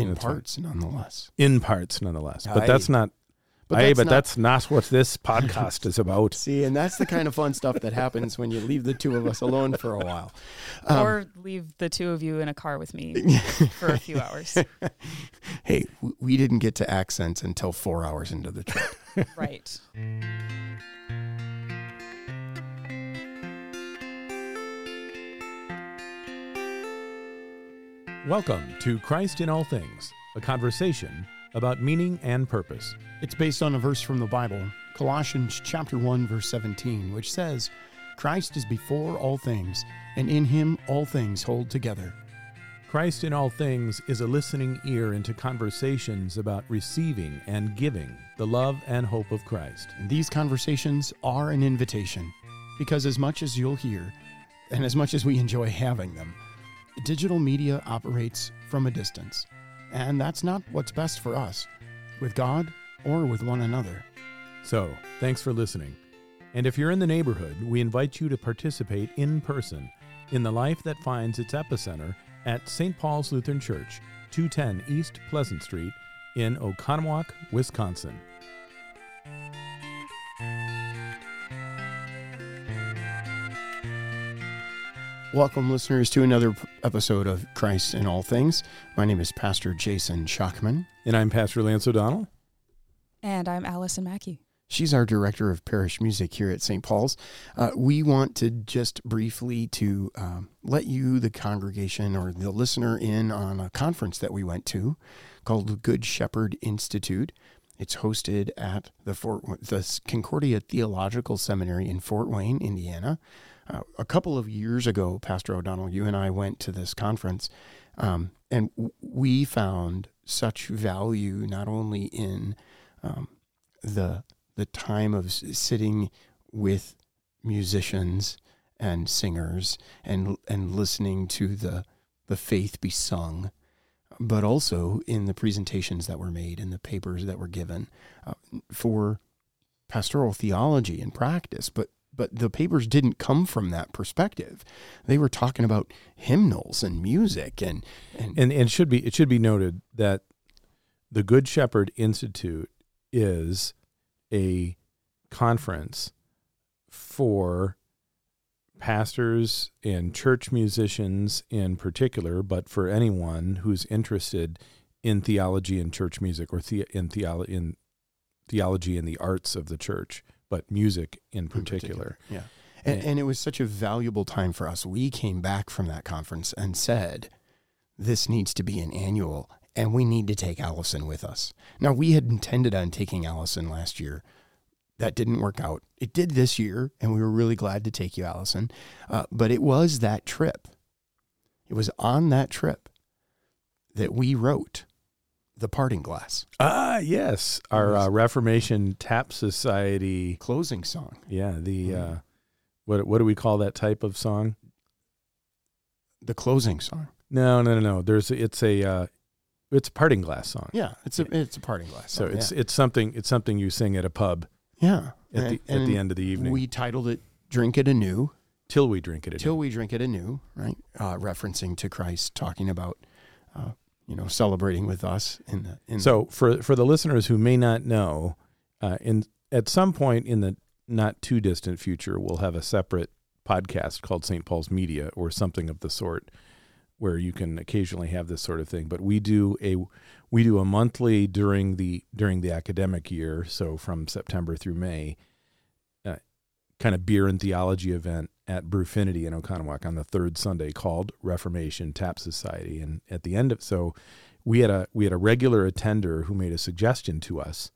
in That's fine. parts, nonetheless. in parts nonetheless. But Aye. that's not. But Aye, that's but not- that's not what this podcast is about. See, and that's the kind of fun stuff that happens when you leave the two of us alone for a while. Um, or leave the two of you in a car with me for a few hours. hey, we didn't get to accents until four hours into the trip. right. Welcome to Christ in All Things, a conversation about meaning and purpose. It's based on a verse from the Bible, Colossians chapter 1 verse 17, which says, "Christ is before all things, and in him all things hold together." Christ in All Things is a listening ear into conversations about receiving and giving the love and hope of Christ. And these conversations are an invitation because as much as you'll hear and as much as we enjoy having them, digital media operates from a distance. And that's not what's best for us, with God or with one another. So, thanks for listening. And if you're in the neighborhood, we invite you to participate in person in the life that finds its epicenter at St. Paul's Lutheran Church, 210 East Pleasant Street in Oconomowoc, Wisconsin. Welcome, listeners, to another episode of Christ in All Things. My name is Pastor Jason Schockman. And I'm Pastor Lance O'Donnell. And I'm Allison Mackie. She's our director of parish music here at St. Paul's. Uh, we want to just briefly to um, let you, the congregation or the listener, in on a conference that we went to called the Good Shepherd Institute. It's hosted at the Fort the Concordia Theological Seminary in Fort Wayne, Indiana. A couple of years ago, Pastor O'Donnell, you and I went to this conference, um, and w- we found such value not only in um, the the time of s- sitting with musicians and singers and and listening to the the faith be sung, but also in the presentations that were made and the papers that were given uh, for pastoral theology and practice. But but the papers didn't come from that perspective. They were talking about hymnals and music and and, And and should be it should be noted that the Good Shepherd Institute is a conference for pastors and church musicians in particular, but for anyone who's interested in theology and church music or the, in theology in theology and the arts of the church, but music in in particular. Yeah. And, And- and it was such a valuable time for us. We came back from that conference and said, this needs to be an annual, and we need to take Allison with us. Now, we had intended on taking Allison last year. That didn't work out. It did this year, and we were really glad to take you, Allison. Uh, but it was that trip. It was on that trip that we wrote The Parting Glass Ah, yes, our uh, Reformation Tap Society. closing song. Yeah, the Mhm. uh, what what do we call that type of song? The closing song. No, no, no, no. There's it's a uh, it's a parting glass song. Yeah, it's a it's a parting glass. So song, it's yeah. it's something it's something you sing at a pub Yeah. at the at the end of the evening We titled it Drink It Anew, till we drink it. Till We Drink It Anew, right? Uh, referencing to Christ talking about, you know, celebrating with us in the. In So for for the listeners who may not know, uh, in at some point in the not too distant future, we'll have a separate podcast called St. Paul's Media or something of the sort, where you can occasionally have this sort of thing. But we do a we do a monthly during the during the academic year, so from September through May, uh, kind of beer and theology event at Brewfinity in Oconomowoc on the third Sunday called Reformation Tap Society, and at the end of so we had a we had a regular attender who made a suggestion to us.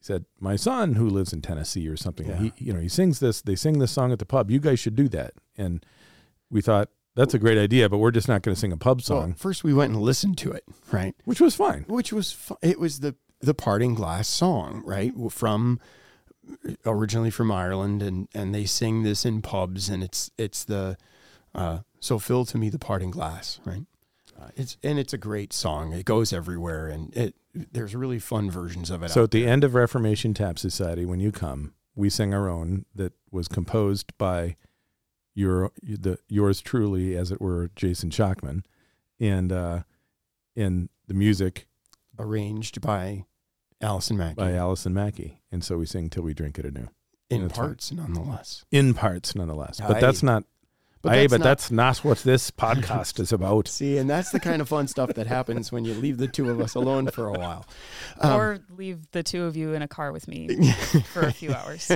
He said, "My son, who lives in Tennessee or something, Yeah. he you know he sings this. They sing this song at the pub. You guys should do that." And we thought that's a great idea, but we're just not going to sing a pub well, song, first we went and listened to it, right? which was fine. Which was fu- it was the the Parting Glass song, right? From originally from Ireland, and and they sing this in pubs, and it's it's the uh, so fill to me the parting glass, right? Uh, it's and it's a great song. It goes everywhere, and it there's really fun versions of it. So at the there. end of Reformation Tap Society, when you come, we sing our own that was composed by your the yours truly, as it were, Jason Schockman, and uh, and the music arranged by Allison Mackie by Allison Mackie, and so we sing till we drink it anew in that's fine. parts, nonetheless. in parts, nonetheless. But Aye. that's not. But Aye, that's but not- that's not what this podcast is about. See, and that's the kind of fun stuff that happens when you leave the two of us alone for a while. Um, or leave the two of you in a car with me for a few hours.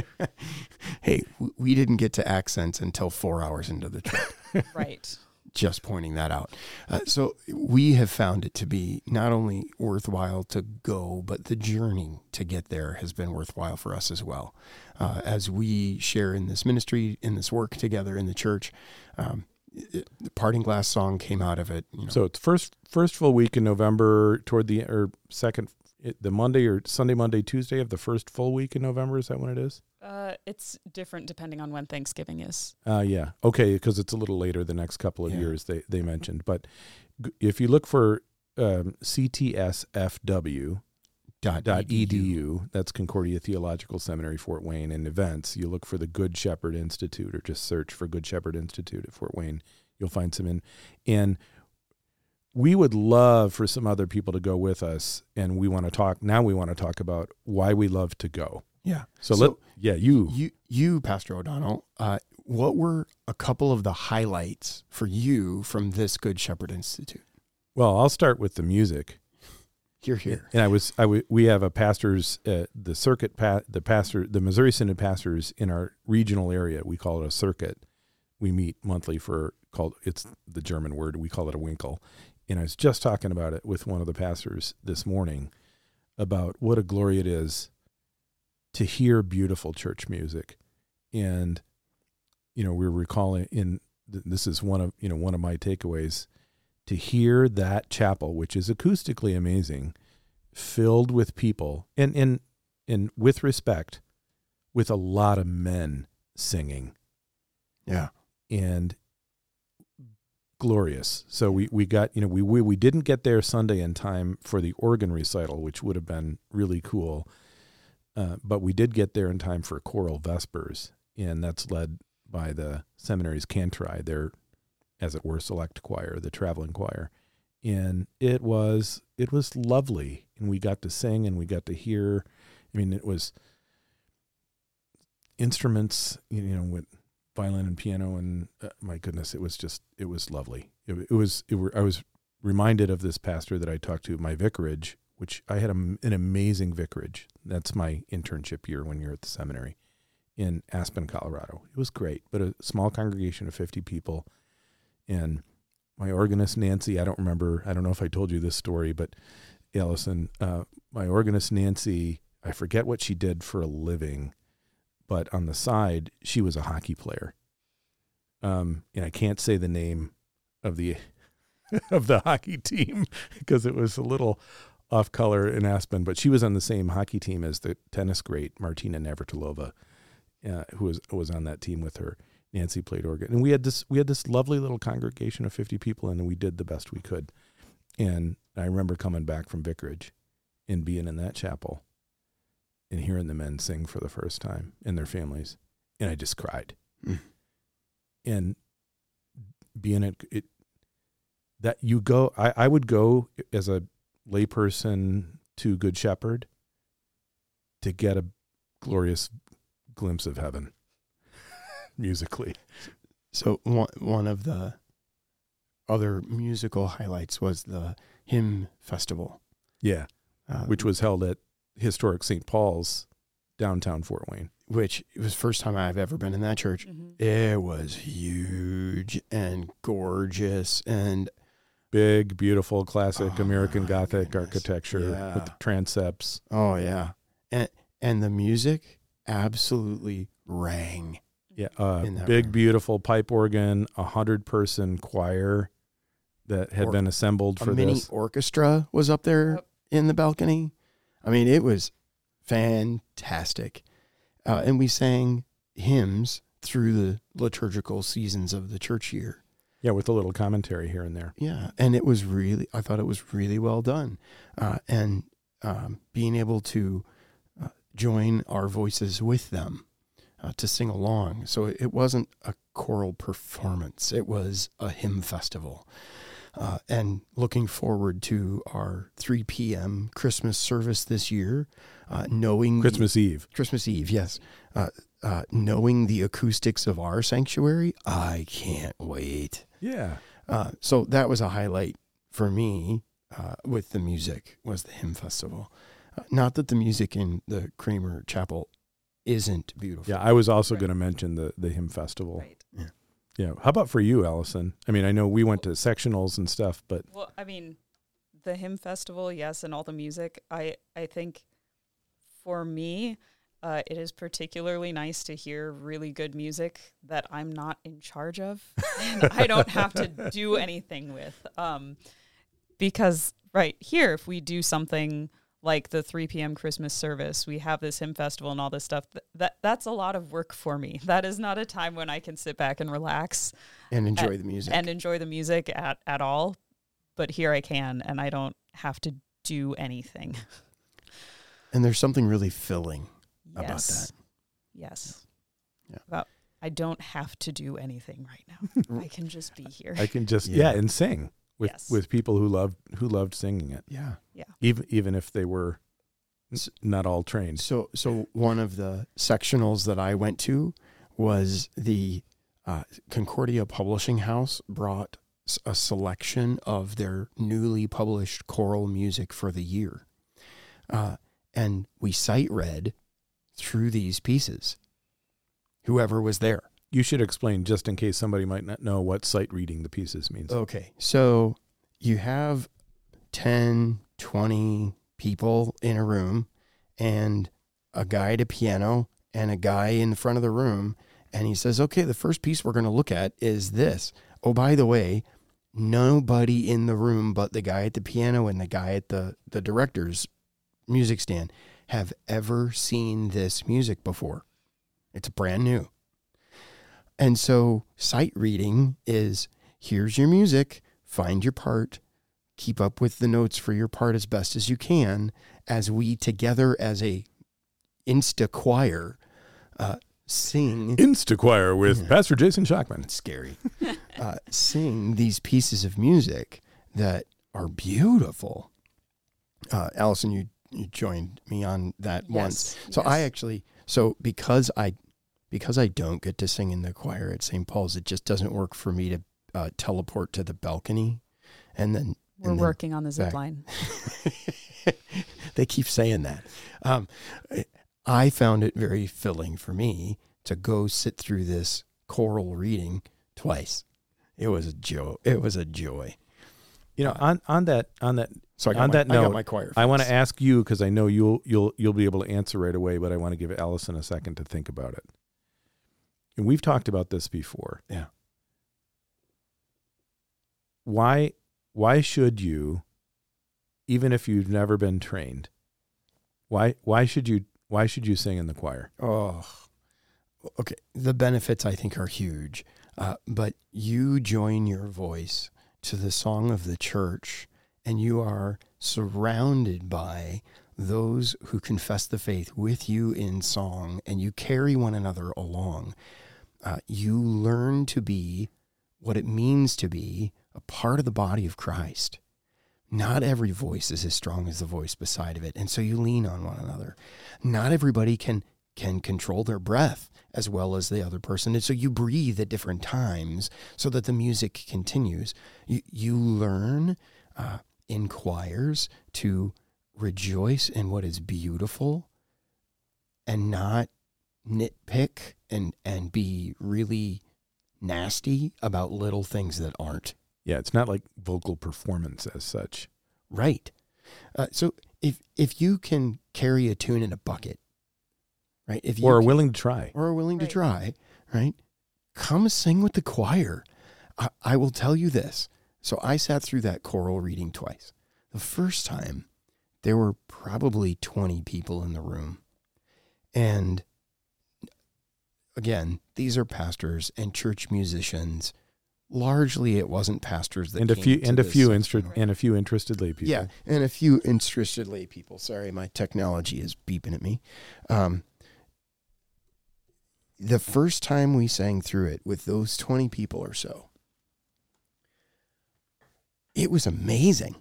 hey, w- we didn't get to accents until four hours into the trip. Right. Just pointing that out. Uh, so we have found it to be not only worthwhile to go, but the journey to get there has been worthwhile for us as well. Uh, as we share in this ministry, in this work together in the church, um, it, the parting glass song came out of it. You know, So it's first first full week in November, toward the or second it- the Monday or Sunday, Monday, Tuesday of the first full week in November. Is that when it is? Uh, it's different depending on when Thanksgiving is. Uh, yeah. Okay, because it's a little later the next couple of Yeah. years they they mentioned. But g- if you look for um, CTSFW dot dot edu, that's Concordia Theological Seminary, Fort Wayne, and events. You look for the Good Shepherd Institute, or just search for Good Shepherd Institute at Fort Wayne. You'll find some in and. We would love for some other people to go with us, and we want to talk. Now we want to talk about why we love to go. Yeah. So, So let yeah you You, you, Pastor O'Donnell, uh, what were a couple of the highlights for you from this Good Shepherd Institute? well. I'll start with the music. Here, here. And I was, I w- we have a pastors, uh, the circuit, pa- the pastor, the Missouri Synod pastors in our regional area. We call it a circuit. We meet monthly for called. It's the German word. We call it a Winkel. And I was just talking about it with one of the pastors this morning about what a glory it is to hear beautiful church music. And you know, we're recalling in this is one of you know one of my takeaways to hear that chapel, which is acoustically amazing, filled with people and and and with respect, with a lot of men singing Yeah. and glorious. So we we got you know we we, we didn't get there Sunday in time for the organ recital, which would have been really cool. Uh, but we did get there in time for choral vespers, and that's led by the seminary's Kantorei, their, as it were, select choir, the traveling choir, and it was it was lovely, and we got to sing and we got to hear. I mean, it was instruments, you know, with violin and piano, and uh, my goodness, it was just it was lovely. It, it was it were, I was reminded of this pastor that I talked to, my vicarage, which I had a, an amazing vicarage. That's my internship year when you're at the seminary in Aspen, Colorado. It was great, but a small congregation of 50 people. And my organist, Nancy, I don't remember, I don't know if I told you this story, but Allison, uh, my organist, Nancy, I forget what she did for a living, but on the side, she was a hockey player. Um, and I can't say the name of the of the hockey team because it was a little off color in Aspen, but she was on the same hockey team as the tennis great Martina Navratilova, uh, who was was on that team with her. Nancy played organ, and we had this we had this lovely little congregation of fifty people, and we did the best we could. And I remember coming back from vicarage and being in that chapel and hearing the men sing for the first time and their families, and I just cried. Mm. And being at it, that you go, I, I would go as a layperson to Good Shepherd to get a glorious glimpse of heaven musically. So one one of the other musical highlights was the hymn festival, Yeah, uh, which was held at historic St. Paul's downtown Fort Wayne. which it was the first time I've ever been in that church. Mhm. It was huge and gorgeous, and Big, beautiful, classic Oh, American Gothic goodness. architecture Yeah. with the transepts. oh yeah, and and the music absolutely rang. Yeah, uh, big, room. beautiful pipe organ, a hundred person choir that had Or- been assembled for A for mini this. orchestra was up there Yep. in the balcony. I mean, it was fantastic, uh, and we sang hymns through the liturgical seasons of the church year. Yeah, with a little commentary here and there. Yeah, and it was really, I thought it was really well done. Uh, and um, being able to uh, join our voices with them uh, to sing along. So it wasn't a choral performance, it was a hymn festival. Uh, and looking forward to our 3 p.m. Christmas service this year, uh, knowing Christmas Eve. Christmas Eve, yes. Uh, uh, knowing the acoustics of our sanctuary, I can't wait. Yeah. Uh, so that was a highlight for me uh, with the music was the hymn festival. Uh, not that the music in the Kramer Chapel isn't beautiful. Yeah, I was also Right. going to mention the the hymn festival. Right. Yeah. How about for you, Allison? I mean, I know we went to sectionals and stuff, but Well, I mean, the hymn festival, yes, and all the music. I I think for me, uh, it is particularly nice to hear really good music that I'm not in charge of, and I don't have to do anything with. Um, because right here, if we do something like the 3 p.m. Christmas service, we have this hymn festival and all this stuff. Th- that that's a lot of work for me. That is not a time when I can sit back and relax And enjoy the music. and enjoy the music at, at all. But here I can, and I don't have to do anything. and there's something really filling about that. Yes. Yeah. About I don't have to do anything right now. I can just be here. I can just yeah, Yeah. and sing with Yes. with people who loved who loved singing it, Yeah. Yeah. Even even if they were not all trained. So, so one of the sectionals that I went to was the uh, Concordia Publishing House brought a selection of their newly published choral music for the year, uh, and we sight read through these pieces. Whoever was there. You should explain just in case somebody might not know what sight reading the pieces means. Okay. So you have 10, 20 people in a room and a guy at a piano and a guy in the front of the room. And he says, okay, the first piece we're going to look at is this. Oh, by the way, nobody in the room but the guy at the piano and the guy at the, the director's music stand have ever seen this music before. It's brand new. And so sight reading is here's your music, find your part, keep up with the notes for your part as best as you can. As we together as a insta choir uh, sing Instachoir with Yeah. Pastor Jason Shockman. it's scary. Uh, sing these pieces of music that are beautiful. Uh, allison you, you joined me on that once. Yes, so I actually so because I because I don't get to sing in the choir at St. Paul's, it just doesn't work for me to uh, teleport to the balcony, and then We're and then working on the zip back. line. they keep saying that. Um, I found it very filling for me to go sit through this choral reading twice. It was a joy. It was a joy. You know, on on that on that So On my, that I note, my choir. I want to ask you because I know you'll you'll you'll be able to answer right away, but I want to give Allison a second to think about it. And we've talked about this before. Yeah. Why why should you, even if you've never been trained, why why should you why should you sing in the choir? Oh, okay. The benefits I think are huge, uh, but you join your voice to the song of the church, and you are surrounded by those who confess the faith with you in song, and you carry one another along. Uh, you learn to be what it means to be a part of the body of Christ. Not every voice is as strong as the voice beside of it, and so you lean on one another. Not everybody can can control their breath as well as the other person, and so you breathe at different times so that the music continues. You you learn uh, in choirs to rejoice in what is beautiful, and not nitpick and and be really nasty about little things that aren't. Yeah, it's not like vocal performance as such. Right. Uh, so if if you can carry a tune in a bucket, right? If you Or are can- willing to try. or are willing to Right. try, right? Come sing with the choir. I, I will tell you this. So I sat through that choral reading twice. The first time, there were probably 20 people in the room. And again, these are pastors and church musicians. Largely, it wasn't pastors that And a few and a few interested and a few interested lay people. Yeah, and a few interested lay people. Sorry, my technology is beeping at me. Um, the first time we sang through it with those 20 people or so, it was amazing.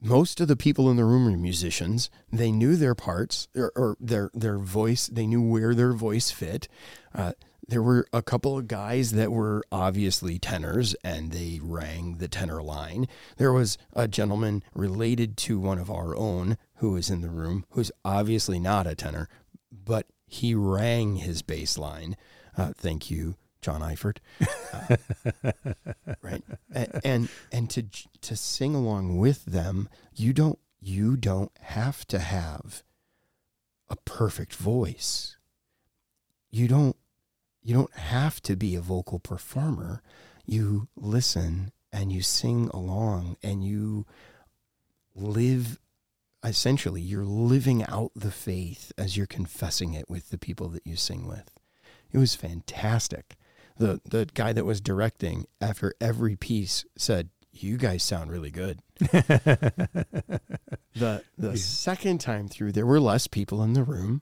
Most of the people in the room were musicians. They knew their parts or, or their their voice. They knew where their voice fit. Uh, there were a couple of guys that were obviously tenors and they rang the tenor line. There was a gentleman related to one of our own who was in the room who's obviously not a tenor, but he rang his bass line. Uh, thank you, John Eifert. Uh, right. And, and and to to sing along with them, you don't you don't have to have a perfect voice. You don't you don't have to be a vocal performer. You listen and you sing along and you live essentially you're living out the faith as you're confessing it with the people that you sing with. It was fantastic. The the guy that was directing after every piece said, "You guys sound really good." the the second time through there were less people in the room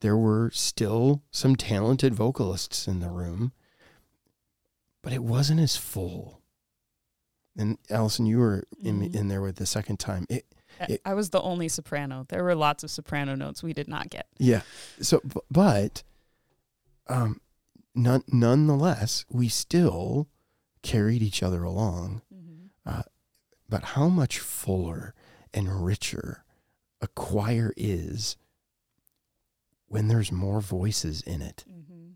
there were still some talented vocalists in the room, but it wasn't as full. And Allison, you were in, Mhm. in there with the second time. It, It- I was the only soprano. There were lots of soprano notes we did not get. yeah. So, but, um, none, nonetheless, we still carried each other along. But how much fuller and richer a choir is when there's more voices in it. Mm-hmm.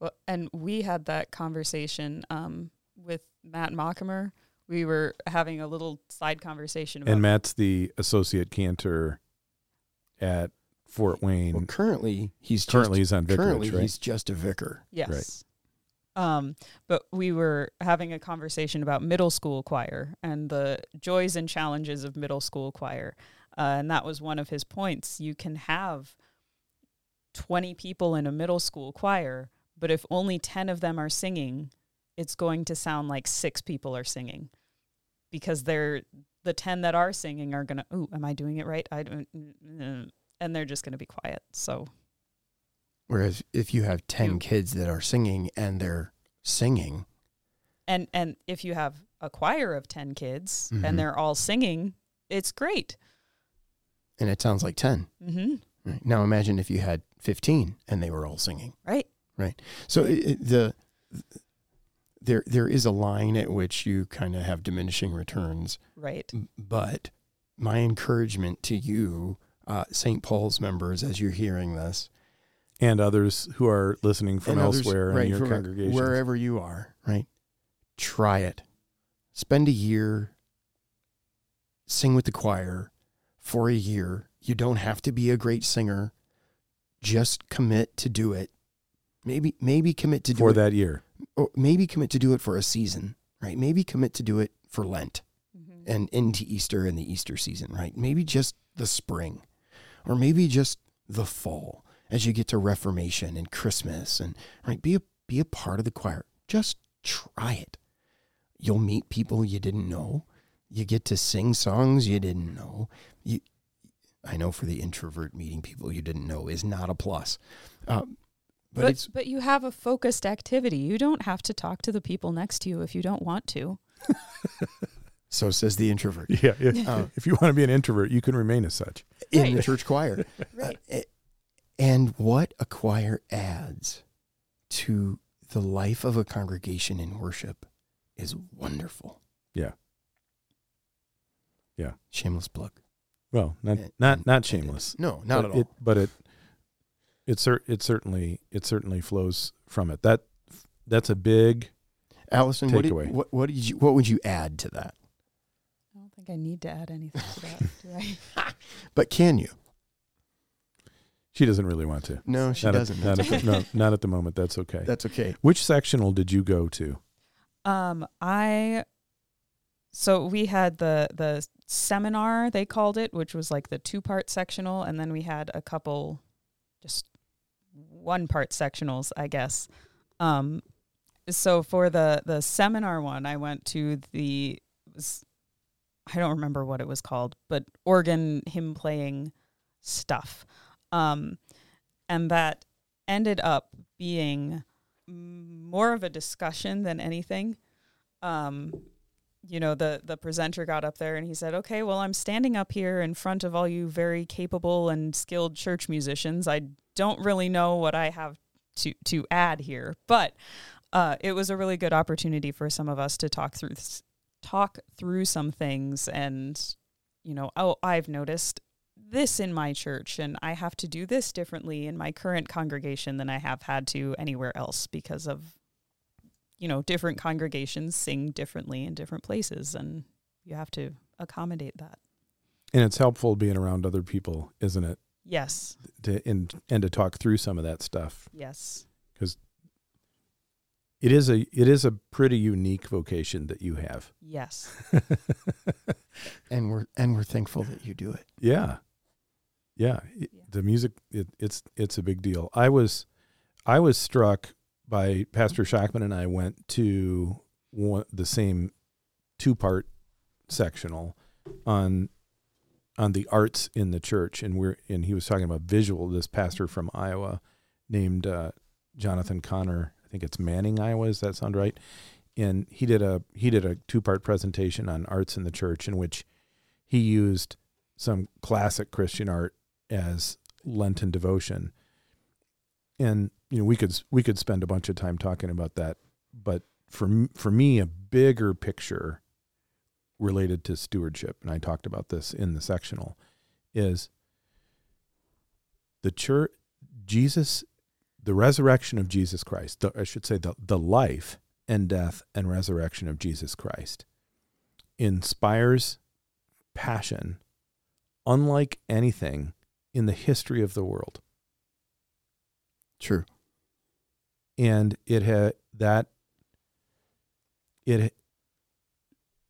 Well, and we had that conversation um, with Matt Mockimer. We were having a little side conversation about and Matt's the associate cantor at Fort Wayne. Well, currently he's Currently, just, he's on vicarage, currently right? he's just a vicar. Yes. Um, but we were having a conversation about middle school choir and the joys and challenges of middle school choir. Uh, and that was one of his points. You can have 20 people in a middle school choir, but if only 10 of them are singing, it's going to sound like six people are singing because they're the 10 that are singing are going to, ooh, am I doing it right? I don't, and they're just going to be quiet. So, Whereas if you have 10 You- kids that are singing and they're singing, and and if you have a choir of 10 kids Mhm. and they're all singing it's great and it sounds like 10. mm-hmm. Right? Now imagine if you had 15 and they were all singing. Right. Right So it, it- the there there is a line at which you kind of have diminishing returns, right but my encouragement to you, uh, St. Paul's members, as you're hearing this, and others who are listening from and others- elsewhere right, in your congregation. wherever you are, right? Try it. Spend a year. Sing with the choir for a year. You don't have to be a great singer. Just commit to do it. Maybe maybe commit to do for it for that year. or maybe commit to do it for a season, right? Maybe commit to do it for Lent mm-hmm. and into Easter and the Easter season, right? Maybe just the spring, or maybe just the fall as you get to Reformation and Christmas, and right, be a be a part of the choir. Just try it. You'll meet people you didn't know. You get to sing songs you didn't know. You, I know for the introvert, meeting people you didn't know is not a plus, uh, but, but it's but you have a focused activity you don't have to talk to the people next to you if you don't want to so says the introvert. Yeah, yeah. Uh, if you want to be an introvert, you can remain as such. In Right. the church choir. Right. Uh, eh, and what a choir adds to the life of a congregation in worship is wonderful. Yeah. Yeah. Shameless plug. Well, not And- not eh, not and- shameless. No, not but at all. It, but it it cer- it certainly it certainly flows from it. That that's a big Allison, what, did, takeaway. what what did you what would you add to that? I think i need to add anything to that do i But can you? she doesn't really want to. No, she not doesn't. At, not, at the, no, not at the moment. That's okay. That's okay. Which sectional did you go to? Um, I so we had the the seminar they called it, which was like the two part sectional, and then we had a couple just one part sectionals, I guess. Um, so for the the seminar one, I went to the it was, I don't remember what it was called, but organ hymn playing stuff. Um, and that ended up being more of a discussion than anything. um, you know, the the presenter got up there and he said, "Okay, well, I'm standing up here in front of all you very capable and skilled church musicians. I don't really know what I have to to add here, but uh, it was a really good opportunity for some of us to talk through talk through some things and you know, oh, I've noticed this in my church and I have to do this differently in my current congregation than I have had to anywhere else because of you know, different congregations sing differently in different places and you have to accommodate that. And it's helpful being around other people, isn't it? Yes. To and and to talk through some of that stuff. Yes. Cuz it is a it is a pretty unique vocation that you have. Yes. and we're and we're thankful that you do it. Yeah. Yeah, it, the music it, it's it's a big deal. I was I was struck by Pastor Shackman and I went to one, the same two part sectional on on the arts in the church and we're and he was talking about visual this pastor from Iowa named uh, Jonathan Connor I think it's Manning Iowa does that sound right and he did a he did a two part presentation on arts in the church in which he used some classic Christian art as Lenten devotion. And you know, we could we could spend a bunch of time talking about that, but for for me, a bigger picture related to stewardship, and I talked about this in the sectional, is the church, Jesus, the resurrection of Jesus Christ. The, I should say the the life and death and resurrection of Jesus Christ inspires passion unlike anything in the history of the world. True. And it had that it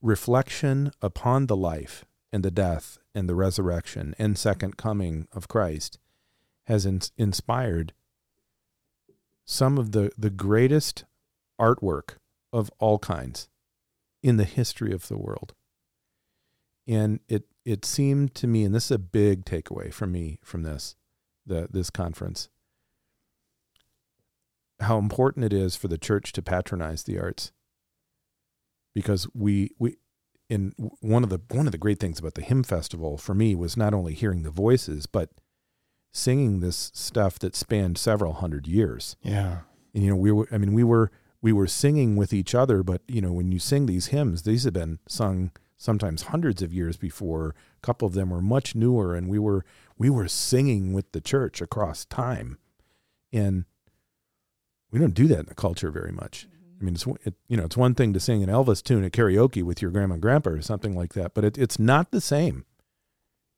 reflection upon the life and the death and the resurrection and second coming of Christ has in, inspired some of the, the greatest artwork of all kinds in the history of the world. And it it seemed to me, and this is a big takeaway from me from this, the this conference, how important it is for the church to patronize the arts. Because we we in one of the one of the great things about the hymn festival for me was not only hearing the voices, but singing this stuff that spanned several hundred years. Yeah. And you know, we were I mean, we were we were singing with each other, but you know, when you sing these hymns, these have been sung sometimes hundreds of years before. A couple of them were much newer, and we were we were singing with the church across time, and we don't do that in the culture very much. Mm-hmm. I mean, it's it, you know, it's one thing to sing an Elvis tune at karaoke with your grandma and grandpa or something like that, but it, it's not the same.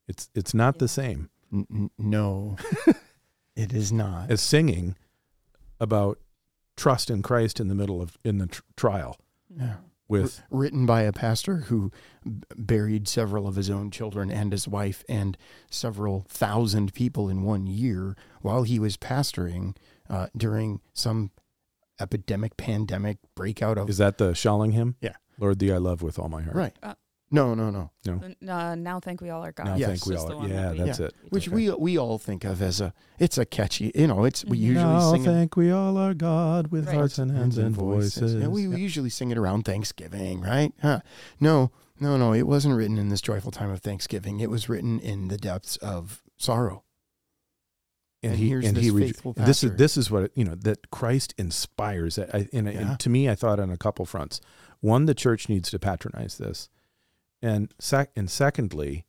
It's it's not the same. N- no, it is not. As singing about trust in Christ in the middle of in the tr- trial. Yeah. With written by a pastor who buried several of his own children and his wife and several thousand people in one year while he was pastoring uh, during some epidemic pandemic breakout of is that the Schalling hymn? Yeah. Lord thee i love with all my heart. Right. Uh, no, no, no, no. Uh, now thank we all our God. Now yes. think we all are. Yeah, that's yeah. it. Which okay. we we all think of as a it's a catchy. You know, it's we usually now sing. thank we all our God with Right. hearts and hands and voices. Yeah, we, we usually sing it around Thanksgiving, right? Huh. No, no, no. It wasn't written in this joyful time of Thanksgiving. It was written in the depths of sorrow. and, And he here's and this he re- faithful this is pastor. this is what you know that Christ inspires. I, and, Yeah. and to me, I thought on a couple fronts. One, the church needs to patronize this, and sec- and secondly,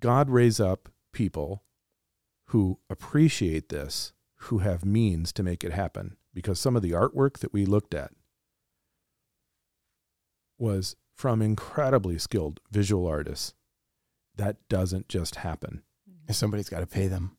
God raise up people who appreciate this, who have means to make it happen. Because some of the artwork that we looked at was from incredibly skilled visual artists. That doesn't just happen Somebody's got to pay them.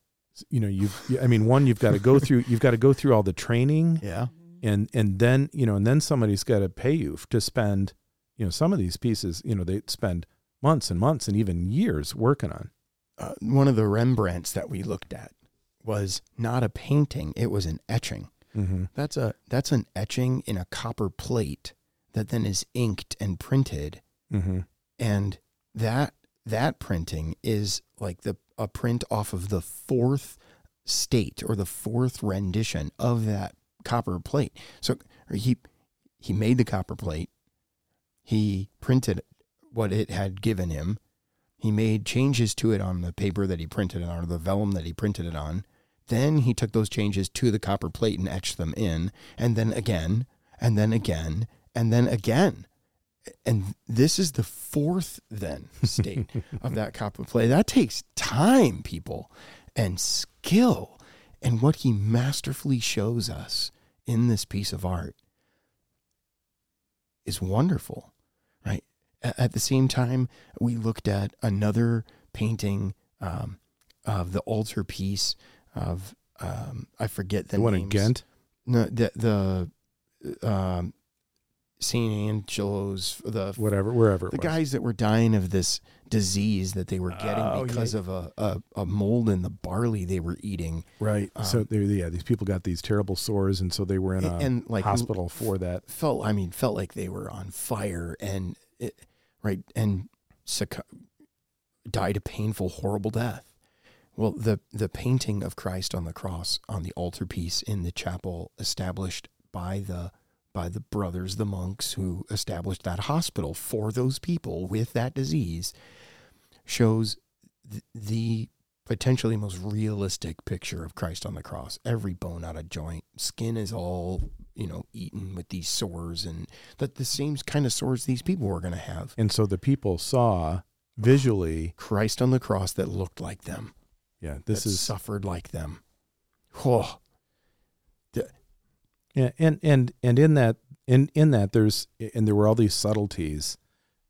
you know you've i mean one you've got to go through you've got to go through all the training Yeah. and and then you know and then somebody's got to pay you to spend you know some of these pieces you know they spend months and months and even years working on Uh, one of the Rembrandts that we looked at was not a painting; it was an etching. mm-hmm. That's a that's an etching in a copper plate that then is inked and printed, Mm-hmm. and that that printing is like the a print off of the fourth state or the fourth rendition of that copper plate. So he he made the copper plate. He printed what it had given him. He made changes to it on the paper that he printed it on, or the vellum that he printed it on. Then he took those changes to the copper plate and etched them in, and then again, and then again, and then again. And this is the fourth then state of that copper plate. That takes time, people, and skill. And what he masterfully shows us in this piece of art is wonderful? At the same time, we looked at another painting um, of the altarpiece of um, I forget the, the one names. in Ghent. No, the the um, Saint Angelo's the whatever, wherever the guys that were dying of this disease that they were getting Oh, because yeah. of a, a, a mold in the barley they were eating. right. so um, there, yeah, these people got these terrible sores, and so they were in a And- and, like, hospital for that. Felt I mean felt like they were on fire and it, right and died a painful horrible death. Well, the the painting of Christ on the cross on the altarpiece in the chapel established by the by the brothers, the monks who established that hospital for those people with that disease, shows th- the potentially most realistic picture of Christ on the cross. Every bone out of joint, skin is all you know eaten with these sores, and that the same kind of sores these people were going to have. And so the people saw visually, Christ on the cross that looked like them. yeah, this that is suffered like them. Oh, Yeah, and and and in that in in that there's and there were all these subtleties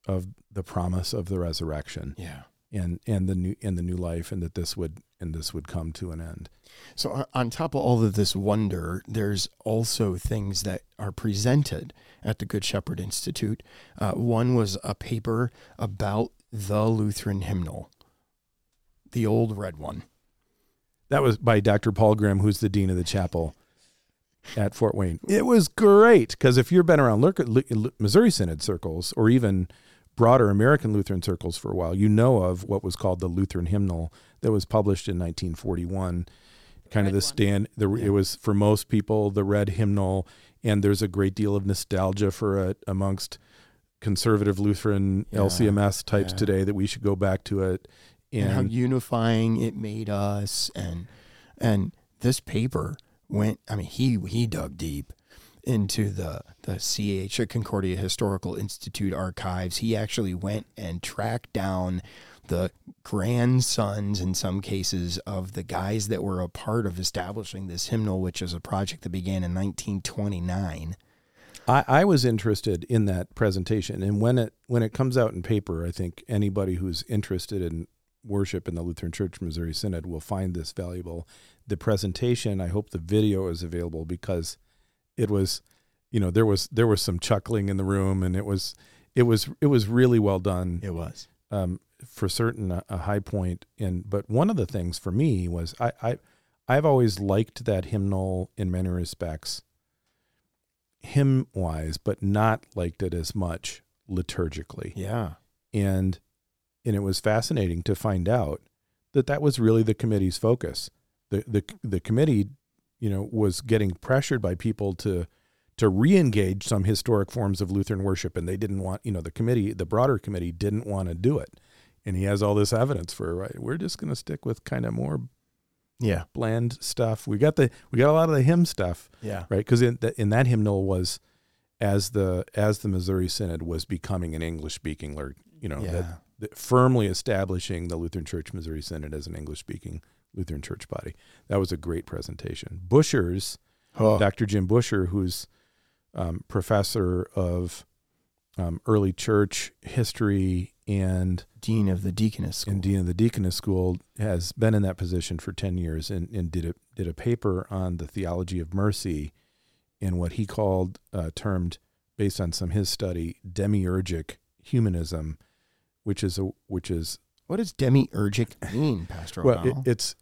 of the promise of the resurrection yeah. And and the new and the new life and that this would and this would come to an end. So on- top of all of this wonder, there's also things that are presented at the Good Shepherd Institute. Uh, one was a paper about the Lutheran hymnal, the old red one. That was by Dr. Paul Grime, who's the dean of the chapel at Fort Wayne. It was great because if you've been around Missouri Synod circles or even broader American Lutheran circles for a while, you know of what was called the Lutheran hymnal that was published in 1941. Kind of the stand. The, Yeah. It was for most people the red hymnal, and there's a great deal of nostalgia for it amongst conservative Lutheran Yeah, LCMS types yeah. today that we should go back to it. and, how And unifying it made us and and this paper went i mean he he dug deep into the the CH Concordia Historical Institute archives. He actually went and tracked down the grandsons in some cases of the guys that were a part of establishing this hymnal which is a project that began in 1929 I, I was interested in that presentation, and when it when it comes out in paper, I think anybody who's interested in worship in the Lutheran Church Missouri Synod will find this valuable. The presentation, I hope the video is available because it was, you know, there was there was some chuckling in the room, and it was it was it was really well done. it was Um, for certain, a, a high point. And but one of the things for me was I, I I've always liked that hymnal in many respects hymn wise, but not liked it as much liturgically. yeah And and it was fascinating to find out that that was really the committee's focus. The the the committee, you know, was getting pressured by people to to re-engage some historic forms of Lutheran worship, and they didn't want, you know, the committee, the broader committee, didn't want to do it. And he has all this evidence for right. We're just going to stick with kind of more yeah bland stuff. We got the we got a lot of the hymn stuff, yeah right? Because in, that in that hymnal was as the as the Missouri Synod was becoming an English speaking, you know, yeah that, that firmly establishing the Lutheran Church Missouri Synod as an English speaking Lutheran church body. That was a great presentation. Bushur's oh, Dr. Jim Bushur, who's um, professor of um, early church history and dean of the deaconess school. and dean of the deaconess school, has been in that position for ten years, and, and did a did a paper on the theology of mercy, in what he called uh, termed, based on some his study, demiurgic humanism, which is a which is what does demiurgic mean pastor well, it, O'Donnell? it's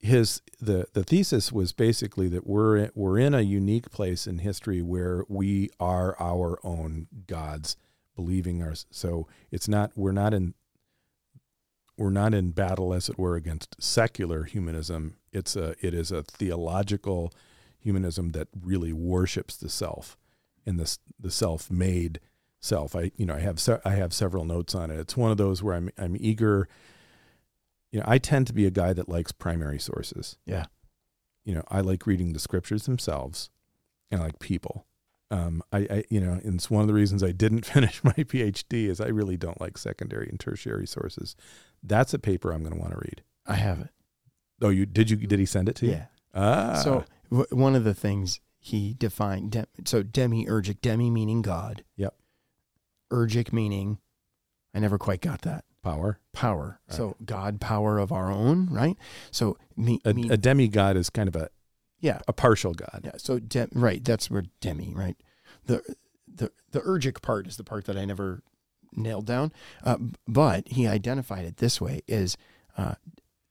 his the the thesis was basically that we're we're in a unique place in history where we are our own gods, believing our so it's not we're not in we're not in battle as it were against secular humanism. It's a it is a theological humanism that really worships the self, and the the self-made self. I you know I have se- I have several notes on it. It's one of those where I'm I'm eager. You know, I tend to be a guy that likes primary sources. Yeah. You know, I like reading the scriptures themselves, and I like people. Um, I, I, you know, and it's one of the reasons I didn't finish my PhD is I really don't like secondary and tertiary sources. That's a paper I'm going to want to read. I have it. Oh, you did you did he send it to you? Yeah. Ah, So w- one of the things he defined, de- so demiurgic, demi meaning God. Yep. Urgic meaning, I never quite got that. power. Power. Right. So God power of our own, right? So me, A, me a demigod is kind of a yeah, a partial god. yeah. So de- right, that's where demi, right? The the the urgic part is the part that I never nailed down. Uh, but he identified it this way: is uh,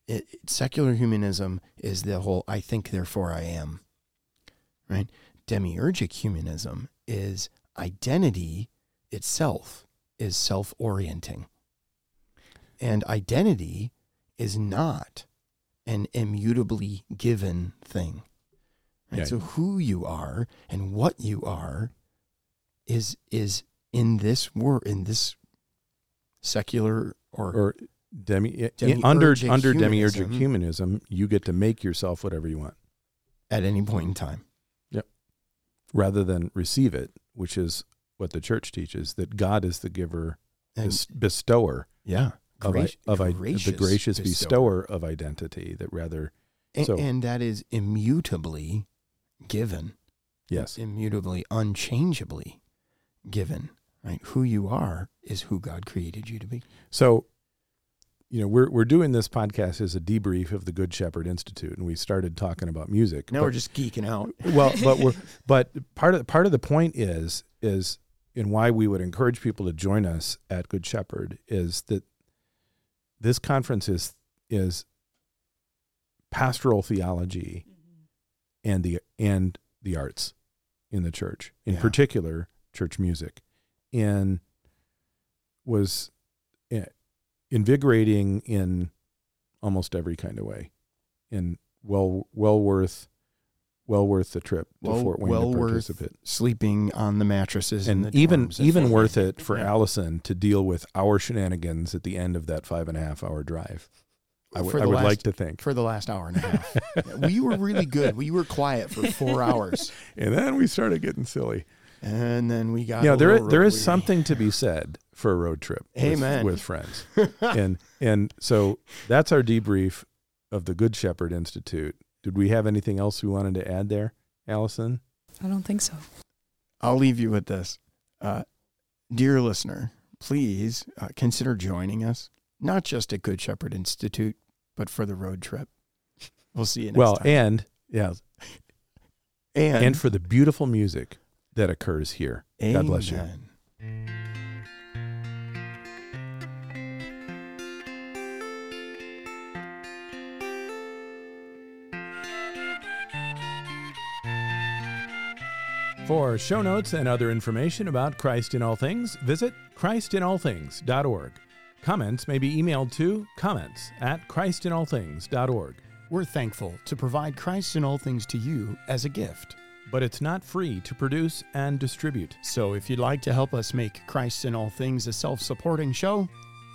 it, secular humanism is the whole "I think, therefore I am." Right? Demiurgic humanism is identity itself is self-orienting, and identity is not an immutably given thing. Right? Yeah. So who you are and what you are is is in this world in this secular or, Or demi, Demiurgic under under demiurgic humanism. humanism, you get to make yourself whatever you want at any point in time. Yep. Rather than receive it, which is what the church teaches that God is the giver, And bes- bestower yeah, of, grac- of gracious the gracious bestower. bestower of identity. That rather, A- so- and that is immutably given. yes, immutably, unchangeably given. Right, who you are is who God created you to be. So, you know, we're we're doing this podcast as a debrief of the Good Shepherd Institute, and we started talking about music. Now but- we're just geeking out. well, but we're but part of part of the point is is and why we would encourage people to join us at Good Shepherd is that this conference is is pastoral theology and the and the arts in the church, in Yeah. particular church music, and was eh, invigorating in almost every kind of way, and well well worth well worth the trip to Well- Fort Wayne well to worth participate, Sleeping on the mattresses and the even even worth Wayne. it for Yeah. Allison to deal with our shenanigans at the end of that five and a half hour drive. I would- For I would last- like to think. for the last hour and a half. We were really good. We were quiet for four hours, And then we started getting silly. and then we got. a there there is something to be said for a road trip. with- Amen. With, friends, and and so that's our debrief of the Good Shepherd Institute. Did we have anything else we wanted to add there, Allison? I don't think so. I'll leave you with this, uh, dear listener. Please uh, consider joining us, not just at Good Shepherd Institute, but for the road trip. We'll see you next well, time. and yeah, and, and for the beautiful music that occurs here. God bless you. For show notes and other information about Christ in All Things, visit christinallthings.org. Comments may be emailed to comments at christinallthings.org. We're thankful to provide Christ in all things to you as a gift. But it's not free to produce and distribute. So if you'd like to help us make Christ in all things a self supporting show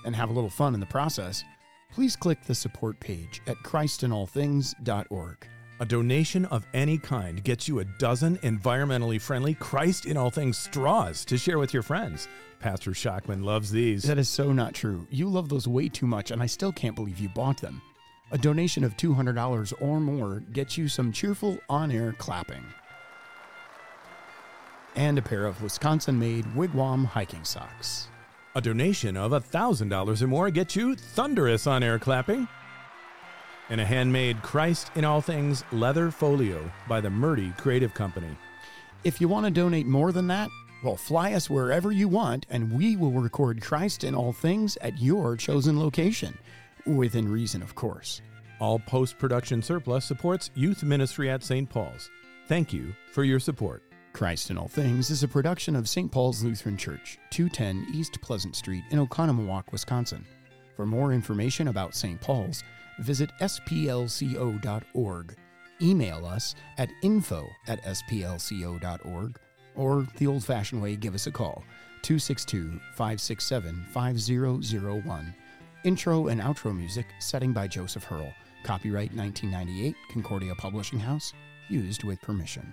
and have a little fun in the process, please click the support page at christinallthings.org. A donation of any kind gets you a dozen environmentally friendly Christ in All Things straws to share with your friends. Pastor Shockman loves these. That is so not true. You love those way too much, and I still can't believe you bought them. A donation of $200 or more gets you some cheerful on air clapping. And a pair of Wisconsin made wigwam hiking socks. A donation of $1,000 or more gets you thunderous on air clapping. And a handmade Christ in All Things leather folio by the Murdy Creative Company. If you want to donate more than that, well, fly us wherever you want, and we will record Christ in all things at your chosen location. Within reason, of course. All post production surplus supports youth ministry at St. Paul's. Thank you for your support. Christ in All Things is a production of St. Paul's Lutheran Church, 210 East Pleasant Street in Oconomowoc, Wisconsin. For more information about St. Paul's, visit splco.org. Email us at info at splco.org or the old fashioned way, give us a call 262 567 5001. Intro and outro music, setting by Joseph Herl. Copyright 1998, Concordia Publishing House, used with permission.